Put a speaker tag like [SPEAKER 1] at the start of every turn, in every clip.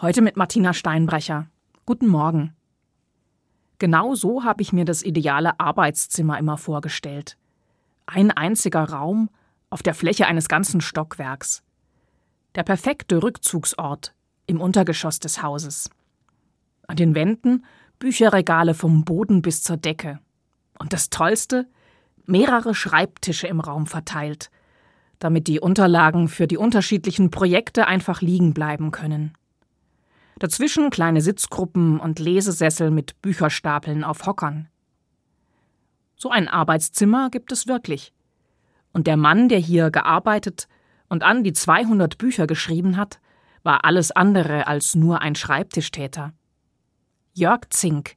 [SPEAKER 1] Heute mit Martina Steinbrecher. Guten Morgen. Genau so habe ich mir das ideale Arbeitszimmer immer vorgestellt. Ein einziger Raum auf der Fläche eines ganzen Stockwerks. Der perfekte Rückzugsort im Untergeschoss des Hauses. An den Wänden Bücherregale vom Boden bis zur Decke. Und das Tollste, mehrere Schreibtische im Raum verteilt, damit die Unterlagen für die unterschiedlichen Projekte einfach liegen bleiben können. Dazwischen kleine Sitzgruppen und Lesesessel mit Bücherstapeln auf Hockern. So ein Arbeitszimmer gibt es wirklich. Und der Mann, der hier gearbeitet und an die 200 Bücher geschrieben hat, war alles andere als nur ein Schreibtischtäter. Jörg Zink,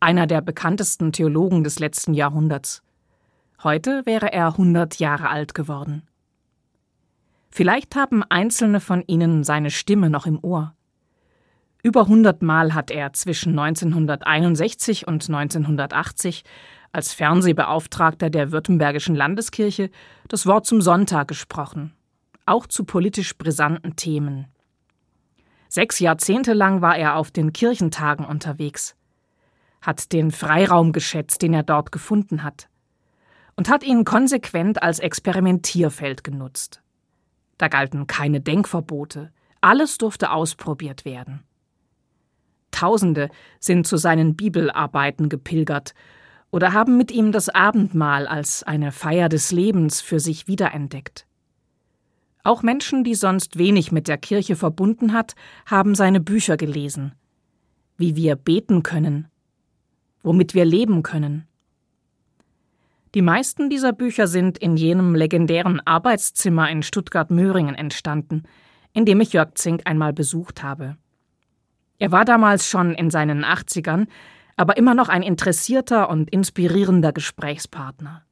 [SPEAKER 1] einer der bekanntesten Theologen des letzten Jahrhunderts. Heute wäre er 100 Jahre alt geworden. Vielleicht haben einzelne von Ihnen seine Stimme noch im Ohr. Über hundertmal hat er zwischen 1961 und 1980 als Fernsehbeauftragter der Württembergischen Landeskirche das Wort zum Sonntag gesprochen, auch zu politisch brisanten Themen. Sechs Jahrzehnte lang war er auf den Kirchentagen unterwegs, hat den Freiraum geschätzt, den er dort gefunden hat, und hat ihn konsequent als Experimentierfeld genutzt. Da galten keine Denkverbote, alles durfte ausprobiert werden. Tausende sind zu seinen Bibelarbeiten gepilgert oder haben mit ihm das Abendmahl als eine Feier des Lebens für sich wiederentdeckt. Auch Menschen, die sonst wenig mit der Kirche verbunden hat, haben seine Bücher gelesen. Wie wir beten können, womit wir leben können. Die meisten dieser Bücher sind in jenem legendären Arbeitszimmer in Stuttgart-Möhringen entstanden, in dem ich Jörg Zink einmal besucht habe. Er war damals schon in seinen 80ern, aber immer noch ein interessierter und inspirierender Gesprächspartner.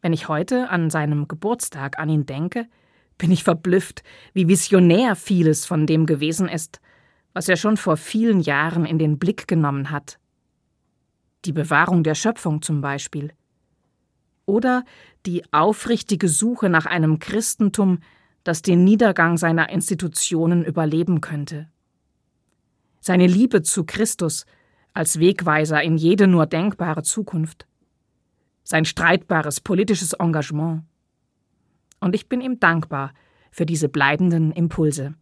[SPEAKER 1] Wenn ich heute an seinem Geburtstag an ihn denke, bin ich verblüfft, wie visionär vieles von dem gewesen ist, was er schon vor vielen Jahren in den Blick genommen hat. Die Bewahrung der Schöpfung zum Beispiel. Oder die aufrichtige Suche nach einem Christentum, das den Niedergang seiner Institutionen überleben könnte seine Liebe zu Christus als Wegweiser in jede nur denkbare Zukunft, sein streitbares politisches Engagement. Und ich bin ihm dankbar für diese bleibenden Impulse.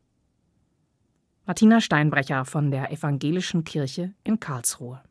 [SPEAKER 1] Martina Steinbrecher von der Evangelischen Kirche in Karlsruhe